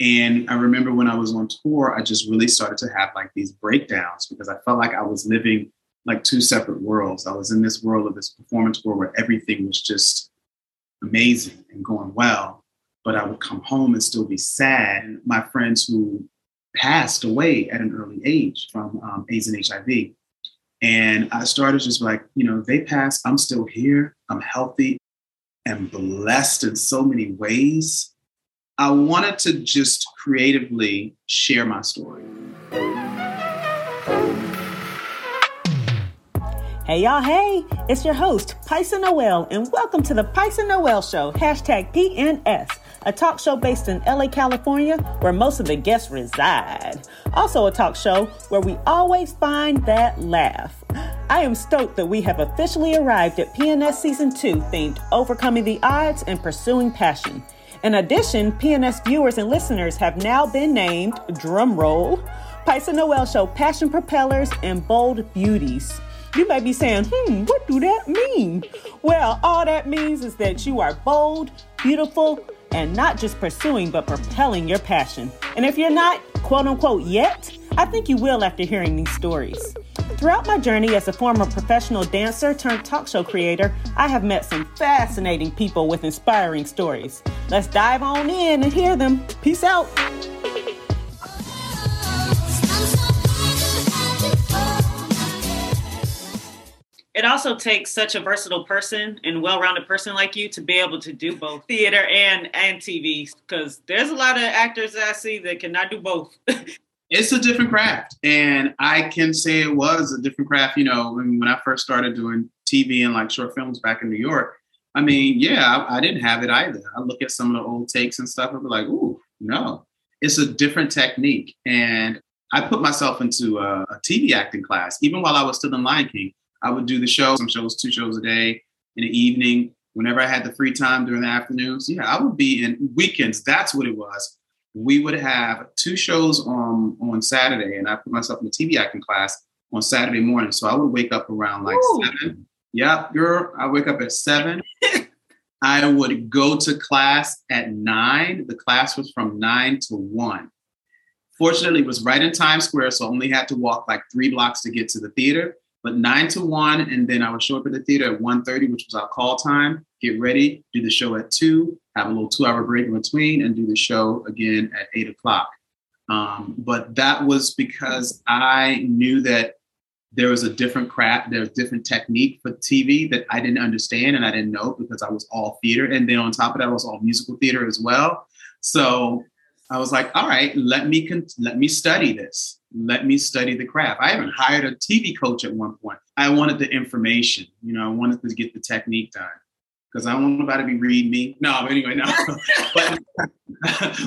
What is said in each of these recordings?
And I remember when I was on tour, I just really started to have like these breakdowns because I felt like I was living like two separate worlds. I was in this world of this performance world where everything was just amazing and going well. But I would come home and still be sad. And my friends who passed away at an early age from um, AIDS and HIV. And I started just like, you know, they passed, I'm still here, I'm healthy and blessed in so many ways. I wanted to just creatively share my story. Hey y'all, hey, it's your host, Pysa Noël, and welcome to the Pysa Noël Show, hashtag PNS, a talk show based in LA, California, where most of the guests reside. Also, a talk show where we always find that laugh. I am stoked that we have officially arrived at PNS Season 2, themed Overcoming the Odds and Pursuing Passion. In addition, PNS viewers and listeners have now been named, drumroll, Pysa Noël Show Passion Propellers and Bold Beauties. You may be saying, hmm, what do that mean? Well, all that means is that you are bold, beautiful, and not just pursuing, but propelling your passion. And if you're not, quote unquote, yet, I think you will after hearing these stories. Throughout my journey as a former professional dancer turned talk show creator, I have met some fascinating people with inspiring stories. Let's dive on in and hear them. Peace out. it also takes such a versatile person and well-rounded person like you to be able to do both theater and and TV because there's a lot of actors that I see that cannot do both. it's a different craft, and I can say it was a different craft. You know, when, when I first started doing TV and like short films back in New York, I mean, yeah, I, I didn't have it either. I look at some of the old takes and stuff and be like, ooh, no, it's a different technique, and I put myself into a, a TV acting class even while I was still in Lion King. I would do the show, some shows, two shows a day in the evening. Whenever I had the free time during the afternoons, yeah, I would be in weekends. That's what it was. We would have two shows on on Saturday, and I put myself in the TV acting class on Saturday morning. So I would wake up around like Ooh. seven. Yeah, girl, I wake up at seven. I would go to class at nine. The class was from nine to one. Fortunately, it was right in Times Square, so I only had to walk like three blocks to get to the theater but nine to one, and then I would show up at the theater at 1.30, which was our call time, get ready, do the show at two, have a little two hour break in between, and do the show again at eight o'clock. Um, but that was because I knew that there was a different craft, there's different technique for TV that I didn't understand and I didn't know because I was all theater. And then on top of that, I was all musical theater as well. So I was like, all right, let me con- let me study this let me study the craft. I even hired a TV coach at one point. I wanted the information, you know, I wanted to get the technique done because I don't want nobody to be reading me. No, but anyway, no. but,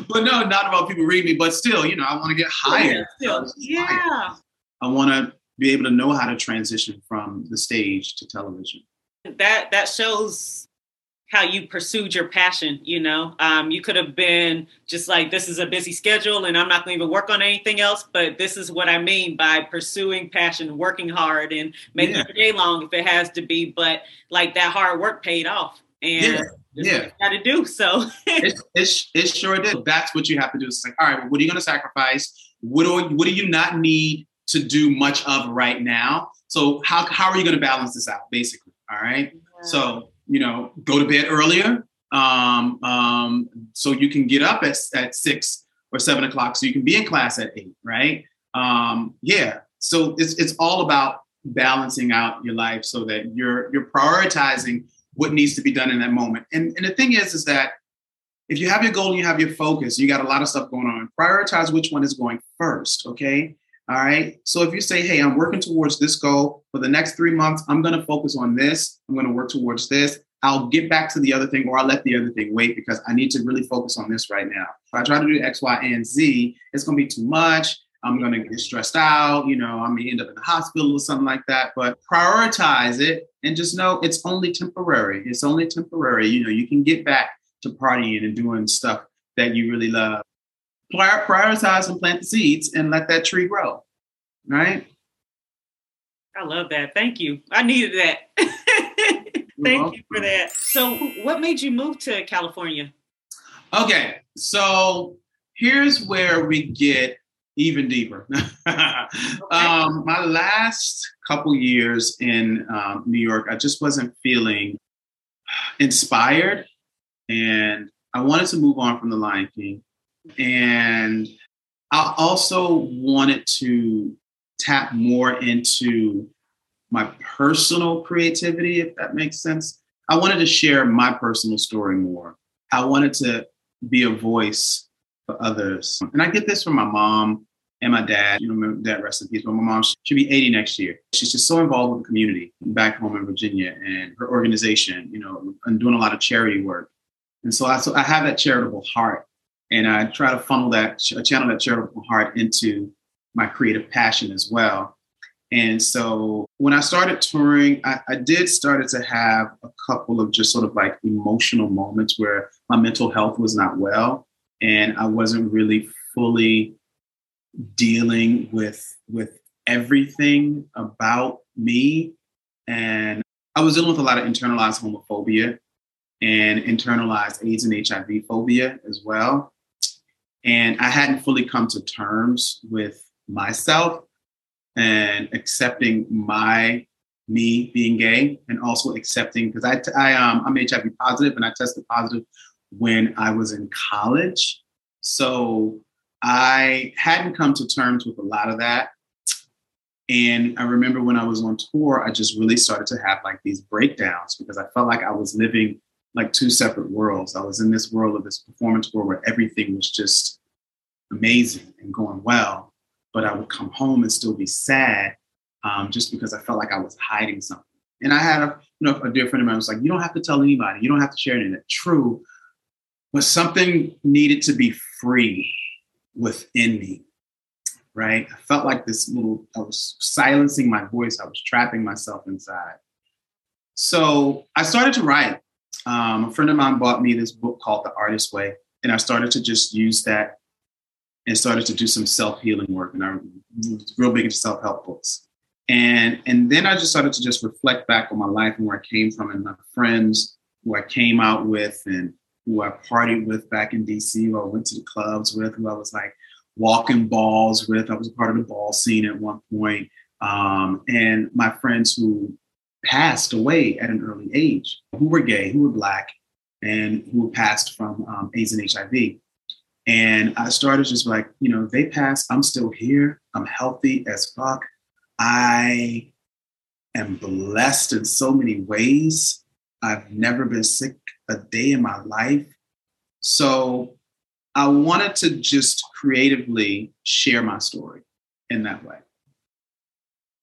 but no, not about people reading me, but still, you know, I want to get oh, hired. Still, yeah. I want to be able to know how to transition from the stage to television. That that shows how you pursued your passion you know? Um, you could have been just like this is a busy schedule and i'm not going to even work on anything else but this is what i mean by pursuing passion working hard and making yeah. it day long if it has to be but like that hard work paid off and yeah, yeah. got to do so. It, it, it sure did. That's what you have to do. It's like all right what are you going to sacrifice? What do, what do you not need to do much of right now? So how, how are you going to balance this out basically all right? Yeah. so you know, go to bed earlier um, um, so you can get up at, at six or seven o'clock so you can be in class at eight, right? Um, yeah. So it's, it's all about balancing out your life so that you're you're prioritizing what needs to be done in that moment. And, and the thing is, is that if you have your goal and you have your focus, you got a lot of stuff going on. Prioritize which one is going first, okay? All right. So if you say, hey, I'm working towards this goal for the next three months, I'm going to focus on this. I'm going to work towards this. I'll get back to the other thing or I'll let the other thing wait because I need to really focus on this right now. If I try to do X, Y, and Z, it's going to be too much. I'm going to get stressed out. You know, going to end up in the hospital or something like that. But prioritize it and just know it's only temporary. It's only temporary. You know, you can get back to partying and doing stuff that you really love prioritize and plant the seeds and let that tree grow. Right? I love that. Thank you. I needed that. Thank you for that. So, what made you move to California? Okay, so here's where we get even deeper. um, my last couple years in um, New York, I just wasn't feeling inspired, and I wanted to move on from The Lion King, and I also wanted to tap more into my personal creativity, if that makes sense. I wanted to share my personal story more. I wanted to be a voice for others. And I get this from my mom and my dad. You know, in peace, but my mom should be 80 next year. She's just so involved with the community back home in Virginia and her organization, you know, and doing a lot of charity work. And so I, so I have that charitable heart and I try to funnel that, channel that charitable heart into my creative passion as well. And so when I started touring, I, I, did started to have a couple of just sort of like emotional moments where my mental health was not well, and I wasn't really fully dealing with with everything about me. And I was dealing with a lot of internalized homophobia and internalized AIDS and HIV phobia as well. And I hadn't fully come to terms with myself and accepting my me being gay and also accepting because I, I um, I'm HIV positive and I tested positive when I was in college. So I hadn't come to terms with a lot of that. And I remember when I was on tour, I just really started to have like these breakdowns because I felt like I was living like two separate worlds. I was in this world of this performance world where everything was just amazing and going well but I would come home and still be sad um, just because I felt like I was hiding something. And I had a, you know, a dear friend of mine was like, you don't have to tell anybody. You don't have to share anything. True. But something needed to be free within me, right? I felt like this little, I was silencing my voice. I was trapping myself inside. So I started to write. Um, a friend of mine bought me this book called The Artist Way. And I started to just use that and started to do some self healing work. And I was real big into self help books. And and then I just started to just reflect back on my life and where I came from and my friends who I came out with and who I partied with back in DC, who I went to the clubs with, who I was like walking balls with. I was a part of the ball scene at one point. Um, and my friends who passed away at an early age, who were gay, who were black, and who passed from um, AIDS and HIV. And I started just like, you know, they passed. I'm still here. I'm healthy as fuck. I am blessed in so many ways. I've never been sick a day in my life. So I wanted to just creatively share my story in that way.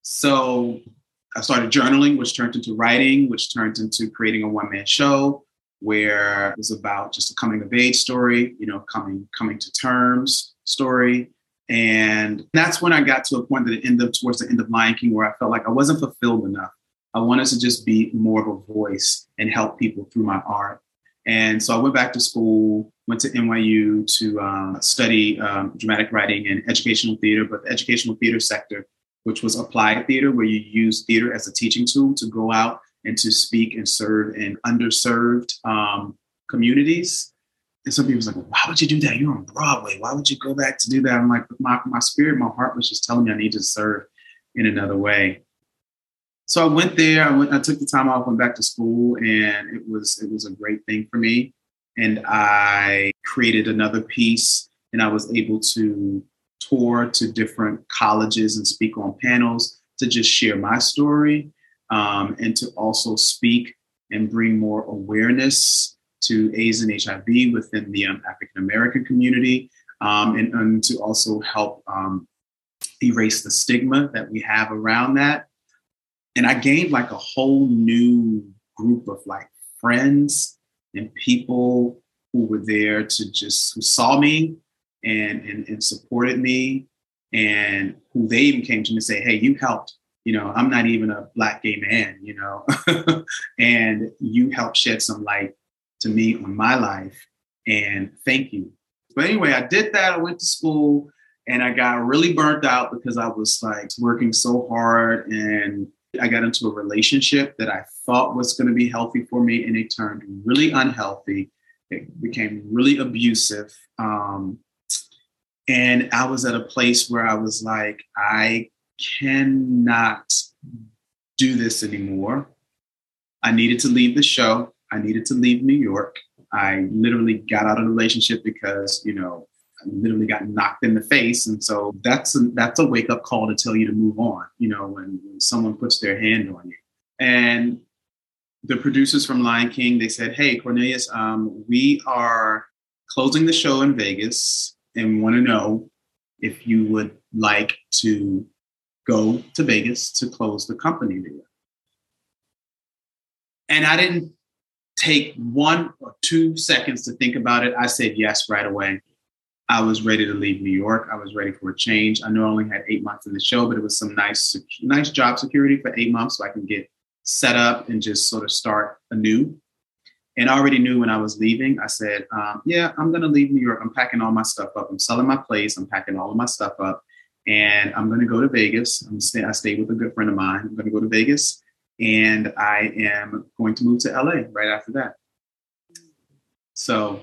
So I started journaling, which turned into writing, which turned into creating a one man show, where it was about just a coming of age story, you know, coming coming to terms story. And that's when I got to a point that it ended up towards the end of Lion King where I felt like I wasn't fulfilled enough. I wanted to just be more of a voice and help people through my art. And so I went back to school, went to NYU to um, study um, dramatic writing and educational theater, but the educational theater sector, which was applied theater, where you use theater as a teaching tool to go out and to speak and serve in underserved um, communities. And some people was like, well, why would you do that? You're on Broadway. Why would you go back to do that? I'm like, my, my spirit, my heart was just telling me I need to serve in another way. So I went there. I went. I took the time off. Went back to school, and it was it was a great thing for me. And I created another piece, and I was able to tour to different colleges and speak on panels to just share my story um, and to also speak and bring more awareness to AIDS and HIV within the um, African American community, um, and, and, to also help um, erase the stigma that we have around that. And I gained like a whole new group of like friends and people who were there to just who saw me and, and, and supported me and who they even came to me and say, hey, you helped you know, I'm not even a black gay man, you know, and you helped shed some light to me on my life. And thank you. But anyway, I did that. I went to school and I got really burnt out because I was like working so hard and I got into a relationship that I thought was going to be healthy for me and it turned really unhealthy. It became really abusive. Um, and I was at a place where I was like, I cannot do this anymore. I needed to leave the show. I needed to leave New York. I literally got out of the relationship because, you know, I literally got knocked in the face. And so that's a, that's a wake up call to tell you to move on, you know, when, when someone puts their hand on you. And the producers from Lion King, they said, Hey, Cornelius, um, we are closing the show in Vegas and want to know if you would like to go to Vegas to close the company there. And I didn't take one or two seconds to think about it. I said yes right away. I was ready to leave New York. I was ready for a change. I know I only had eight months in the show, but it was some nice, nice job security for eight months so I can get set up and just sort of start anew. And I already knew when I was leaving, I said, um, yeah, I'm going to leave New York. I'm packing all my stuff up. I'm selling my place. I'm packing all of my stuff up. And I'm going to go to Vegas. I'm stay, I stayed with a good friend of mine. I'm going to go to Vegas. And I am going to move to LA right after that. So,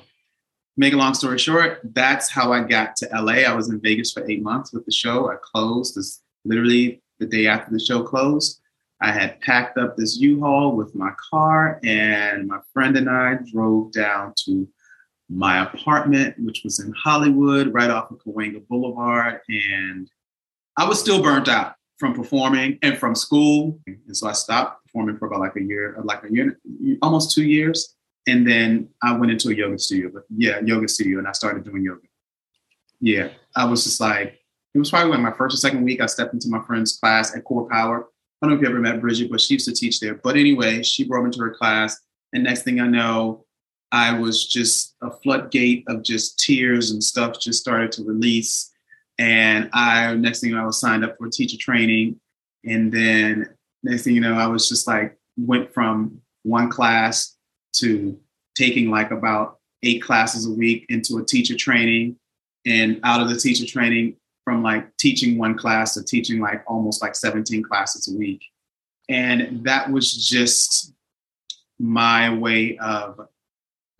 make a long story short, that's how I got to LA. I was in Vegas for eight months with the show. I closed this literally the day after the show closed. I had packed up this U-Haul with my car, and my friend and I drove down to my apartment, which was in Hollywood, right off of Cahuenga Boulevard. And I was still burnt out from performing and from school. And so I stopped performing for about like a year, like a year, almost two years. And then I went into a yoga studio, but yeah, yoga studio, and I started doing yoga. Yeah, I was just like, it was probably like my first or second week. I stepped into my friend's class at CorePower I don't know if you ever met Bridget, but she used to teach there. But anyway, she brought me to her class. And next thing I know, I was just a floodgate of just tears and stuff just started to release. And I, next thing you know, I was signed up for teacher training. And then next thing you know, I was just like, went from one class to taking like about eight classes a week into a teacher training. And out of the teacher training, from like teaching one class to teaching like almost like 17 classes a week. And that was just my way of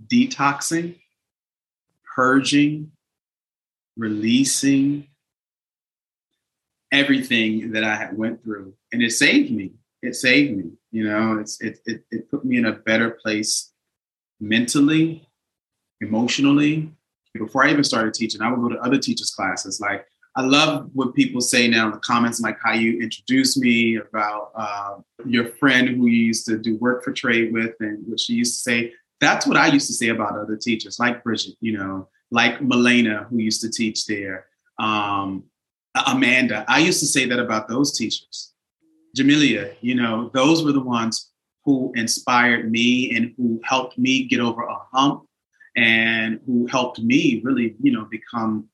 detoxing, purging, releasing everything that I had went through. And it saved me. It saved me. You know, it's it it, it put me in a better place mentally, emotionally. Before I even started teaching, I would go to other teachers' classes like I love what people say now in the comments, like how you introduced me about uh, your friend who you used to do work for trade with, and what she used to say. That's what I used to say about other teachers, like Bridget, you know, like Melena, who used to teach there, um, Amanda. I used to say that about those teachers. Jamelia, you know, those were the ones who inspired me and who helped me get over a hump and who helped me really, you know, become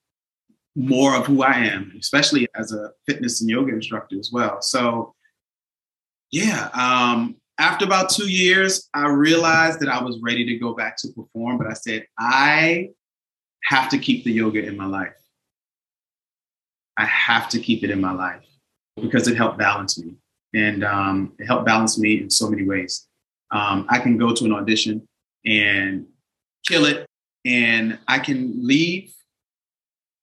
more of who I am, especially as a fitness and yoga instructor as well. So, yeah, um, after about two years, I realized that I was ready to go back to perform, but I said, I have to keep the yoga in my life. I have to keep it in my life because it helped balance me. And um, it helped balance me in so many ways. Um, I can go to an audition and kill it, and I can leave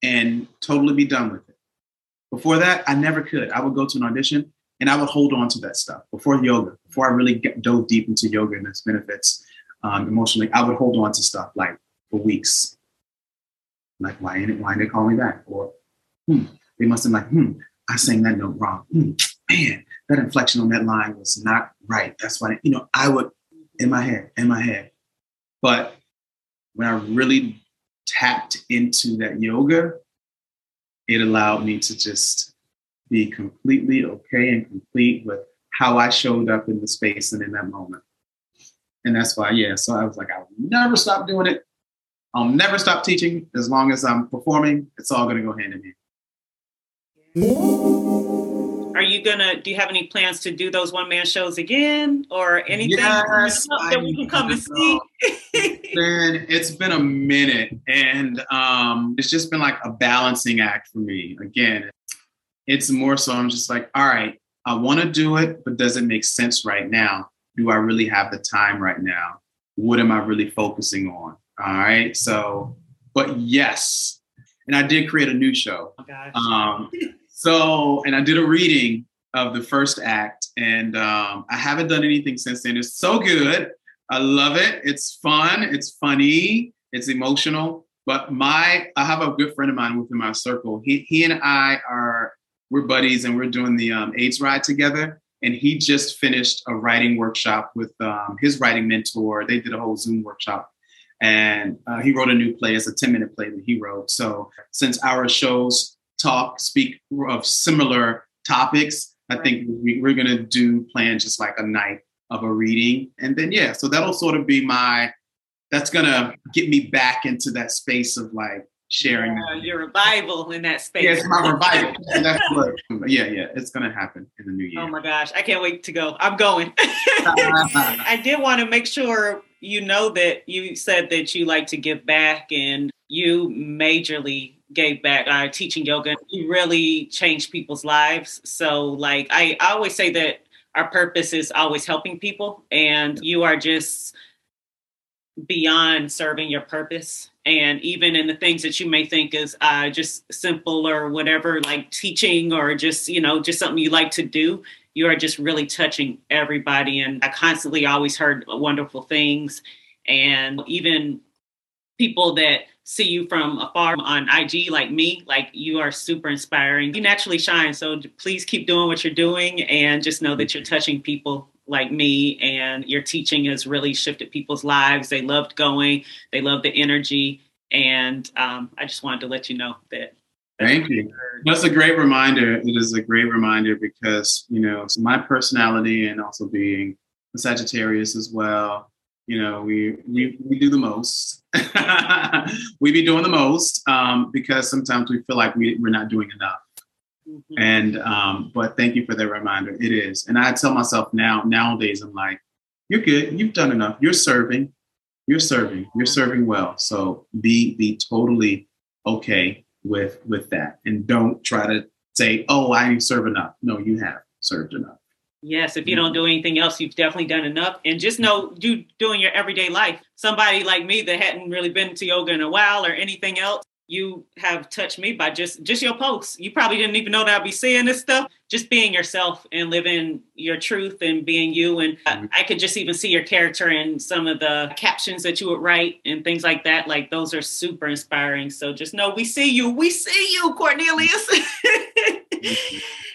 and totally be done with it. Before that, I never could. I would go to an audition and I would hold on to that stuff. Before yoga, before I really get, dove deep into yoga and its benefits um, emotionally, I would hold on to stuff like for weeks. Like, why didn't, why didn't they call me back? Or, hmm, they must have like, hmm, I sang that note wrong. Hmm, man, that inflection on that line was not right. That's why, you know, I would, in my head, in my head. But when I really tapped into that yoga, it allowed me to just be completely okay and complete with how I showed up in the space and in that moment. And that's why, yeah, so I was like, I'll never stop doing it. I'll never stop teaching as long as I'm performing. It's all going to go hand in hand. Are you gonna? Do you have any plans to do those one man shows again, or anything yes, that we can come and see? it's, been, it's been a minute, and um, it's just been like a balancing act for me. Again, it's more so I'm just like, all right, I want to do it, but does it make sense right now? Do I really have the time right now? What am I really focusing on? All right. So, but yes, and I did create a new show. Oh, um, so, and I did a reading of the first act, and um, I haven't done anything since then. It's so good. I love it. It's fun. It's funny. It's emotional. But my, I have a good friend of mine within my circle. He, he and I are, we're buddies, and we're doing the um, AIDS ride together. And he just finished a writing workshop with um, his writing mentor. They did a whole Zoom workshop and uh, he wrote a new play It's a 10 minute play that he wrote so since our shows talk speak of similar topics i think we, are going to do plan just like a night of a reading and then yeah so that'll sort of be my that's going to get me back into that space of like sharing yeah, your revival in that space. Yeah, it's my revival. that's what, yeah, yeah, it's gonna happen in the new year. Oh my gosh, I can't wait to go. I'm going. I did want to make sure you know that you said that you like to give back and you majorly gave back uh, teaching yoga. You really changed people's lives. So, like, I, I always say that our purpose is always helping people, and you are just beyond serving your purpose. And even in the things that you may think is uh, just simple or whatever, like teaching or just, you know, just something you like to do, you are just really touching everybody. And I constantly always heard wonderful things. And even people that see you from afar on IG, like me, like you are super inspiring. You naturally shine. So please keep doing what you're doing and just know that you're touching people like me and your teaching has really shifted people's lives. They loved going, they loved the energy. And um, I just wanted to let you know that Thank you. That's a great reminder. It is a great reminder because, you know, my personality and also being a Sagittarius as well, you know, we we, we do the most. we be doing the most um, because sometimes we feel like we, we're not doing enough. Mm-hmm. And um, but thank you for that reminder. It is. And I tell myself now, nowadays, I'm like, you're good, you've done enough, you're serving, you're serving, you're serving well. So be be totally okay with with that and don't try to say oh i didn't serve enough no you have served enough yes if you don't mm-hmm. do anything else you've definitely done enough and just know you doing your everyday life somebody like me that hadn't really been to yoga in a while or anything else you have touched me by just just your posts. You probably didn't even know that I'd be seeing this stuff. Just being yourself and living your truth and being you. And mm-hmm. I, I, could just even see your character in some of the captions that you would write and things like that. Like those are super inspiring. So just know we see you. We see you, Cornelius.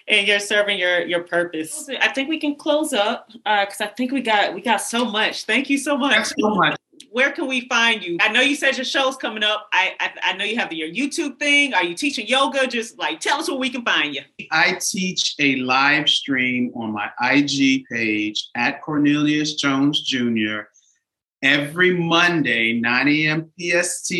And you're serving your your purpose. I think we can close up Uh, because uh, I think we got we got so much. Thank you so much. Thanks so much where can we find you? I know you said your show's coming up. I, I, I know you have your YouTube thing. Are you teaching yoga? Just like tell us where we can find you. I teach a live stream on my IG page at Cornelius Jones Jr. every Monday, 9 a.m. PST.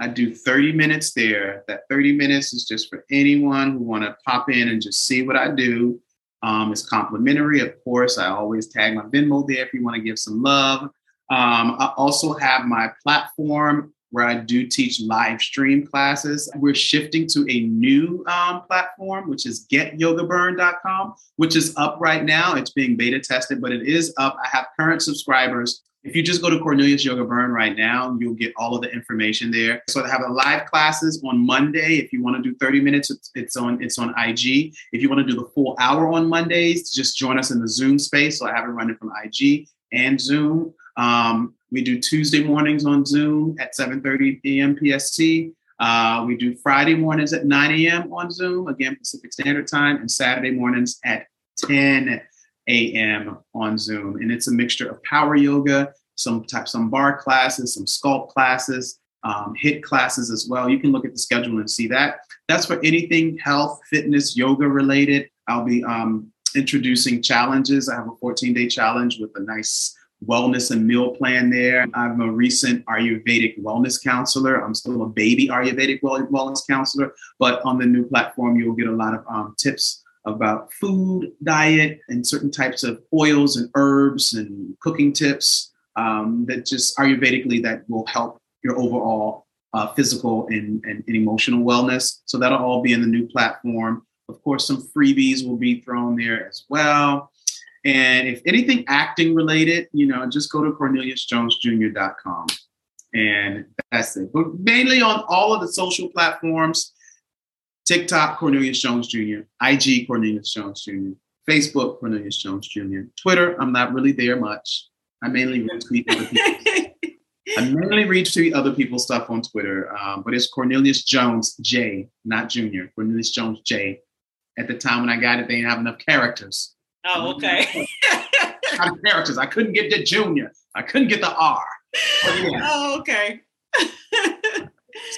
I do 30 minutes there. That 30 minutes is just for anyone who want to pop in and just see what I do. Um, it's complimentary, of course. I always tag my Venmo there if you want to give some love. Um, I also have my platform where I do teach live stream classes. We're shifting to a new um, platform, which is getyogaburn.com, which is up right now. It's being beta tested, but it is up. I have current subscribers. If you just go to Cornelius Yoga Burn right now, you'll get all of the information there. So I have a live classes on Monday. If you want to do 30 minutes, it's, on it's on IG. If you want to do the full hour on Mondays, just join us in the Zoom space. So I have it running from IG and Zoom. Um, we do Tuesday mornings on Zoom at 7:30 p.m. PST. Uh, we do Friday mornings at 9 a.m. on Zoom, again Pacific Standard Time, and Saturday mornings at 10 a.m. on Zoom. And it's a mixture of power yoga, some type, some bar classes, some sculpt classes, um, HIIT classes as well. You can look at the schedule and see that. That's for anything health, fitness, yoga related. I'll be um, introducing challenges. I have a 14 day challenge with a nice wellness and meal plan there. I'm a recent Ayurvedic wellness counselor. I'm still a baby Ayurvedic wellness counselor, but on the new platform, you'll get a lot of um, tips about food, diet, and certain types of oils and herbs and cooking tips um, that just Ayurvedically that will help your overall uh, physical and, and, and emotional wellness. So that'll all be in the new platform. Of course, some freebies will be thrown there as well. And if anything acting related, you know, just go to corneliusjonesjr.com. And that's it. But mainly on all of the social platforms TikTok, Cornelius Jones Jr., IG, Cornelius Jones Jr., Facebook, Cornelius Jones Jr., Twitter, I'm not really there much. I mainly retweet other people. I mainly retweet other people's stuff on Twitter, um, but it's Cornelius Jones J, not Junior. Cornelius Jones J. At the time when I got it, they didn't have enough characters. Oh, okay. characters. I couldn't get the Junior. I couldn't get the R. Yeah. Oh, okay.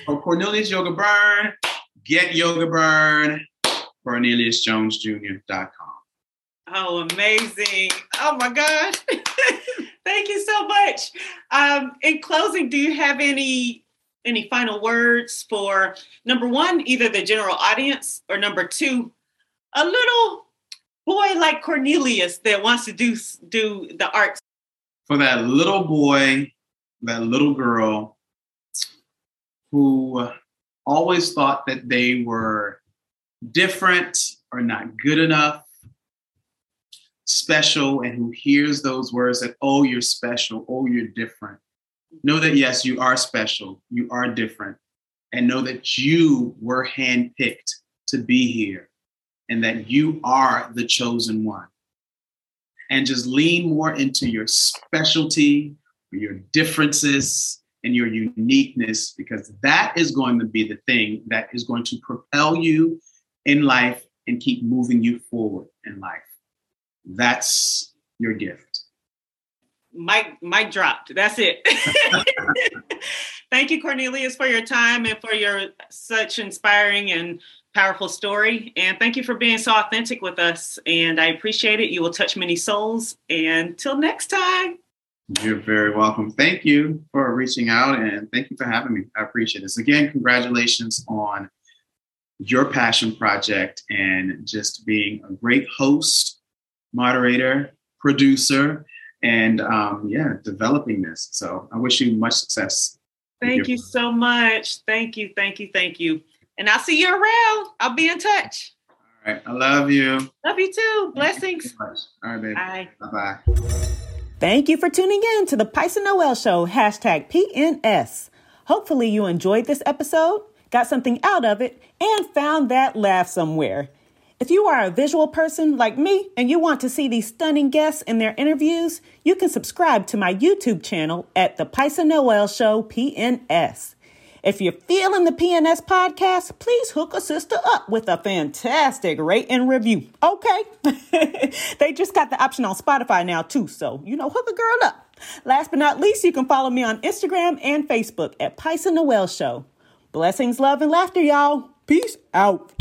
so Cornelius Yoga Burn, get Yoga Burn, CorneliusJonesJr.com. Oh, amazing. Oh my gosh. Thank you so much. Um, in closing, do you have any any final words for number one, either the general audience, or number two, a little boy like Cornelius that wants to do do the arts? For that little boy, that little girl who always thought that they were different or not good enough special and who hears those words that, oh, you're special, oh, you're different, know that yes, you are special, you are different, and know that you were handpicked to be here and that you are the chosen one. And just lean more into your specialty, your differences, and your uniqueness, because that is going to be the thing that is going to propel you in life and keep moving you forward in life. That's your gift. Mic, Mic dropped. That's it. Thank you, Cornelius, for your time and for your such inspiring and powerful story. And thank you for being so authentic with us. And I appreciate it. You will touch many souls. And till next time. You're very welcome. Thank you for reaching out and thank you for having me. I appreciate this. Again, congratulations on your passion project and just being a great host moderator, producer, and um, yeah, developing this. So I wish you much success. Thank you so much. Thank you, thank you, thank you. And I'll see you around. I'll be in touch. All right. I love you. Love you too. Blessings. You All right, baby. Bye. Bye bye. Thank you for tuning in to the Pysa Noël Show, hashtag PNS. Hopefully, you enjoyed this episode, got something out of it, and found that laugh somewhere. If you are a visual person like me and you want to see these stunning guests in their interviews, you can subscribe to my YouTube channel at The Pysa Noël Show PNS. If you're feeling the PNS podcast, please hook a sister up with a fantastic rate and review. Okay. they just got the option on Spotify now, too. So, you know, hook a girl up. Last but not least, you can follow me on Instagram and Facebook at Pysa Noël Show. Blessings, love, and laughter, y'all. Peace out.